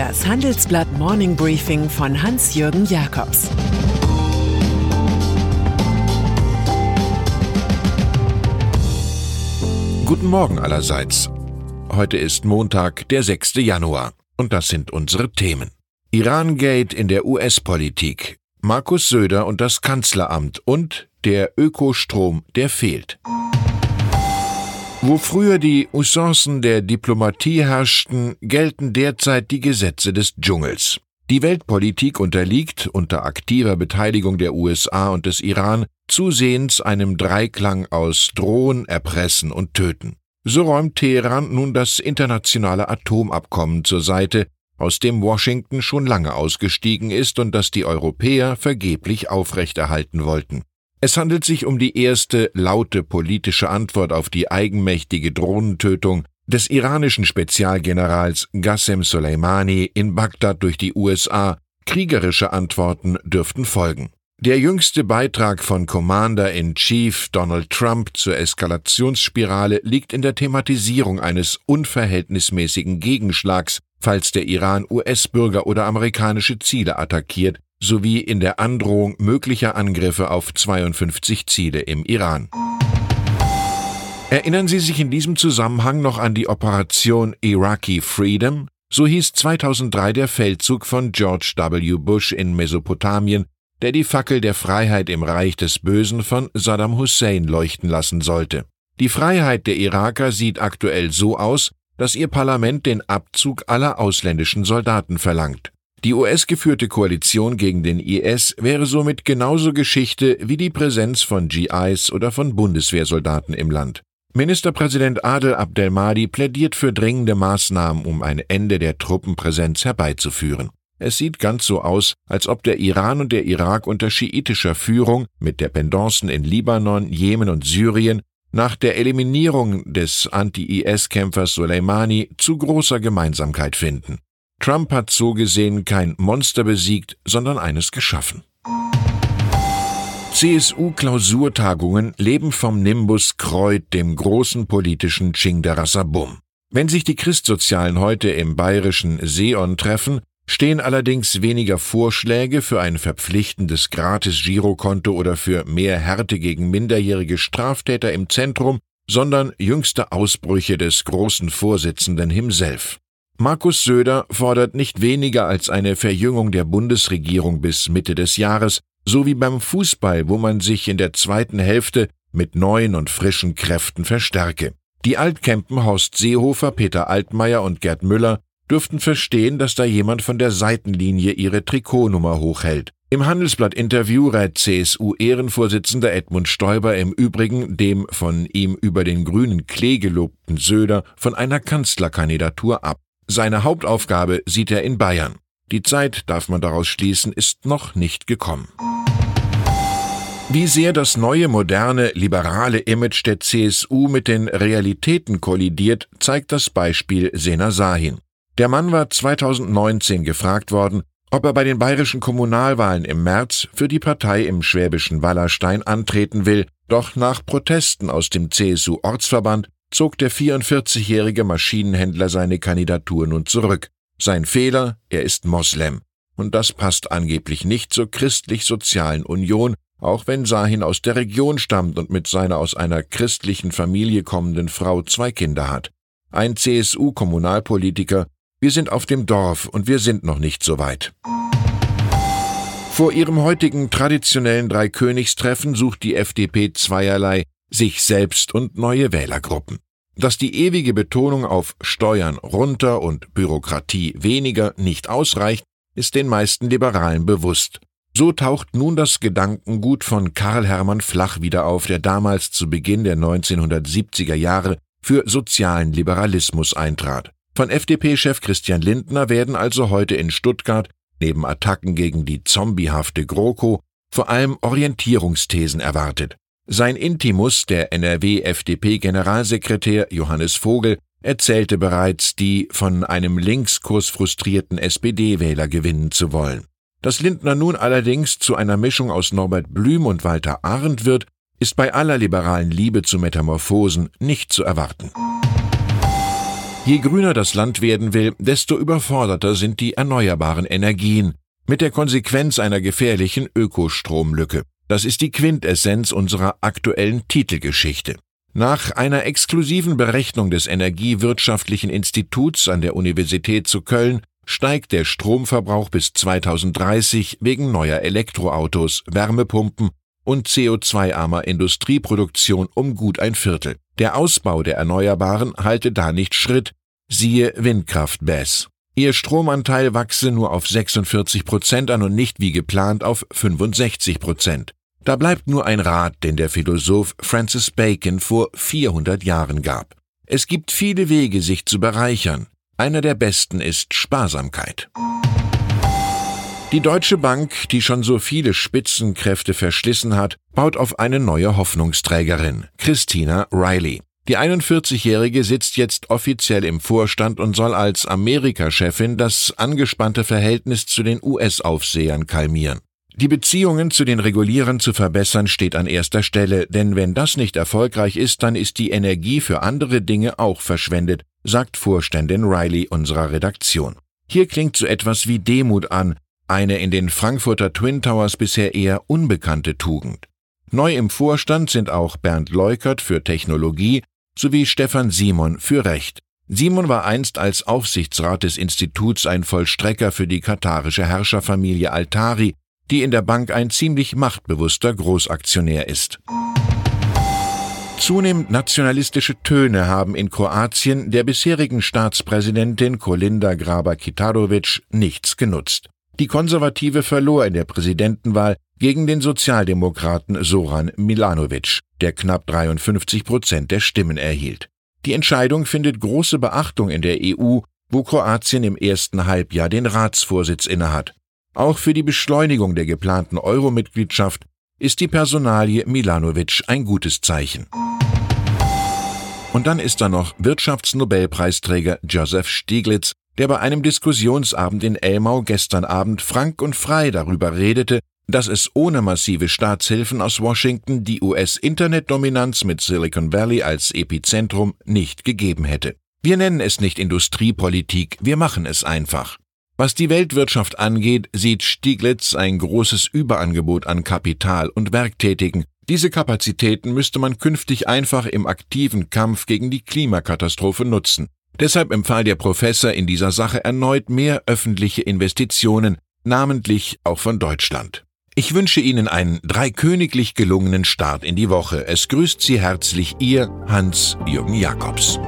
Das Handelsblatt Morning Briefing von Hans-Jürgen Jakobs Guten Morgen allerseits. Heute ist Montag, der 6. Januar. Und das sind unsere Themen. Iran-Gate in der US-Politik, Markus Söder und das Kanzleramt und der Ökostrom, der fehlt. Wo früher die Usancen der Diplomatie herrschten, gelten derzeit die Gesetze des Dschungels. Die Weltpolitik unterliegt unter aktiver Beteiligung der USA und des Iran zusehends einem Dreiklang aus Drohen, Erpressen und Töten. So räumt Teheran nun das internationale Atomabkommen zur Seite, aus dem Washington schon lange ausgestiegen ist und das die Europäer vergeblich aufrechterhalten wollten. Es handelt sich um die erste laute politische Antwort auf die eigenmächtige Drohnentötung des iranischen Spezialgenerals Qassem Soleimani in Bagdad durch die USA. Kriegerische Antworten dürften folgen. Der jüngste Beitrag von Commander in Chief Donald Trump zur Eskalationsspirale liegt in der Thematisierung eines unverhältnismäßigen Gegenschlags, falls der Iran US-Bürger oder amerikanische Ziele attackiert, sowie in der Androhung möglicher Angriffe auf 52 Ziele im Iran. Erinnern Sie sich in diesem Zusammenhang noch an die Operation Iraqi Freedom? So hieß 2003 der Feldzug von George W. Bush in Mesopotamien, der die Fackel der Freiheit im Reich des Bösen von Saddam Hussein leuchten lassen sollte. Die Freiheit der Iraker sieht aktuell so aus, dass ihr Parlament den Abzug aller ausländischen Soldaten verlangt. Die US-geführte Koalition gegen den IS wäre somit genauso Geschichte wie die Präsenz von GIs oder von Bundeswehrsoldaten im Land. Ministerpräsident Adel Abdelmadi plädiert für dringende Maßnahmen, um ein Ende der Truppenpräsenz herbeizuführen. Es sieht ganz so aus, als ob der Iran und der Irak unter schiitischer Führung mit Dependancen in Libanon, Jemen und Syrien nach der Eliminierung des Anti-IS-Kämpfers Soleimani zu großer Gemeinsamkeit finden. Trump hat so gesehen kein Monster besiegt, sondern eines geschaffen. CSU-Klausurtagungen leben vom Nimbus Kreut, dem großen politischen Chingdarasabum. Wenn sich die Christsozialen heute im bayerischen Seon treffen, stehen allerdings weniger Vorschläge für ein verpflichtendes Gratis-Girokonto oder für mehr Härte gegen minderjährige Straftäter im Zentrum, sondern jüngste Ausbrüche des großen Vorsitzenden himself. Markus Söder fordert nicht weniger als eine Verjüngung der Bundesregierung bis Mitte des Jahres, so wie beim Fußball, wo man sich in der zweiten Hälfte mit neuen und frischen Kräften verstärke. Die Altkempen Horst Seehofer, Peter Altmaier und Gerd Müller dürften verstehen, dass da jemand von der Seitenlinie ihre Trikotnummer hochhält. Im Handelsblatt-Interview rät CSU-Ehrenvorsitzender Edmund Stoiber im Übrigen dem von ihm über den grünen Klee gelobten Söder von einer Kanzlerkandidatur ab. Seine Hauptaufgabe sieht er in Bayern. Die Zeit, darf man daraus schließen, ist noch nicht gekommen. Wie sehr das neue, moderne, liberale Image der CSU mit den Realitäten kollidiert, zeigt das Beispiel Sena Sahin. Der Mann war 2019 gefragt worden, ob er bei den bayerischen Kommunalwahlen im März für die Partei im schwäbischen Wallerstein antreten will, doch nach Protesten aus dem CSU-Ortsverband zog der 44-jährige Maschinenhändler seine Kandidatur nun zurück. Sein Fehler, er ist Moslem. Und das passt angeblich nicht zur christlich-sozialen Union, auch wenn Sahin aus der Region stammt und mit seiner aus einer christlichen Familie kommenden Frau zwei Kinder hat. Ein CSU-Kommunalpolitiker, wir sind auf dem Dorf und wir sind noch nicht so weit. Vor ihrem heutigen traditionellen Dreikönigstreffen sucht die FDP zweierlei sich selbst und neue Wählergruppen. Dass die ewige Betonung auf Steuern runter und Bürokratie weniger nicht ausreicht, ist den meisten Liberalen bewusst. So taucht nun das Gedankengut von Karl Hermann Flach wieder auf, der damals zu Beginn der 1970er Jahre für sozialen Liberalismus eintrat. Von FDP-Chef Christian Lindner werden also heute in Stuttgart neben Attacken gegen die zombiehafte GroKo vor allem Orientierungsthesen erwartet. Sein Intimus, der NRW-FDP-Generalsekretär Johannes Vogel, erzählte bereits, die von einem Linkskurs frustrierten SPD-Wähler gewinnen zu wollen. Dass Lindner nun allerdings zu einer Mischung aus Norbert Blüm und Walter Arndt wird, ist bei aller liberalen Liebe zu Metamorphosen nicht zu erwarten. Je grüner das Land werden will, desto überforderter sind die erneuerbaren Energien, mit der Konsequenz einer gefährlichen Ökostromlücke. Das ist die Quintessenz unserer aktuellen Titelgeschichte. Nach einer exklusiven Berechnung des Energiewirtschaftlichen Instituts an der Universität zu Köln steigt der Stromverbrauch bis 2030 wegen neuer Elektroautos, Wärmepumpen und CO2-armer Industrieproduktion um gut ein Viertel. Der Ausbau der Erneuerbaren halte da nicht Schritt, siehe Windkraft BESS. Ihr Stromanteil wachse nur auf 46 Prozent an und nicht wie geplant auf 65 Prozent. Da bleibt nur ein Rat, den der Philosoph Francis Bacon vor 400 Jahren gab. Es gibt viele Wege, sich zu bereichern. Einer der besten ist Sparsamkeit. Die Deutsche Bank, die schon so viele Spitzenkräfte verschlissen hat, baut auf eine neue Hoffnungsträgerin, Christina Riley. Die 41-Jährige sitzt jetzt offiziell im Vorstand und soll als Amerika-Chefin das angespannte Verhältnis zu den US-Aufsehern kalmieren. Die Beziehungen zu den Regulierern zu verbessern steht an erster Stelle, denn wenn das nicht erfolgreich ist, dann ist die Energie für andere Dinge auch verschwendet, sagt Vorständin Riley unserer Redaktion. Hier klingt so etwas wie Demut an, eine in den Frankfurter Twin Towers bisher eher unbekannte Tugend. Neu im Vorstand sind auch Bernd Leukert für Technologie sowie Stefan Simon für Recht. Simon war einst als Aufsichtsrat des Instituts ein Vollstrecker für die katarische Herrscherfamilie Altari, die in der Bank ein ziemlich machtbewusster Großaktionär ist. Zunehmend nationalistische Töne haben in Kroatien der bisherigen Staatspräsidentin Kolinda Grabar-Kitarovic nichts genutzt. Die Konservative verlor in der Präsidentenwahl gegen den Sozialdemokraten Soran Milanovic, der knapp 53 Prozent der Stimmen erhielt. Die Entscheidung findet große Beachtung in der EU, wo Kroatien im ersten Halbjahr den Ratsvorsitz innehat. Auch für die Beschleunigung der geplanten Euro-Mitgliedschaft ist die Personalie Milanovic ein gutes Zeichen. Und dann ist da noch Wirtschaftsnobelpreisträger Joseph Stieglitz, der bei einem Diskussionsabend in Elmau gestern Abend frank und frei darüber redete, dass es ohne massive Staatshilfen aus Washington die US-Internetdominanz mit Silicon Valley als Epizentrum nicht gegeben hätte. Wir nennen es nicht Industriepolitik, wir machen es einfach. Was die Weltwirtschaft angeht, sieht Stieglitz ein großes Überangebot an Kapital und Werktätigen. Diese Kapazitäten müsste man künftig einfach im aktiven Kampf gegen die Klimakatastrophe nutzen. Deshalb empfahl der Professor in dieser Sache erneut mehr öffentliche Investitionen, namentlich auch von Deutschland. Ich wünsche Ihnen einen dreiköniglich gelungenen Start in die Woche. Es grüßt Sie herzlich Ihr Hans-Jürgen Jakobs.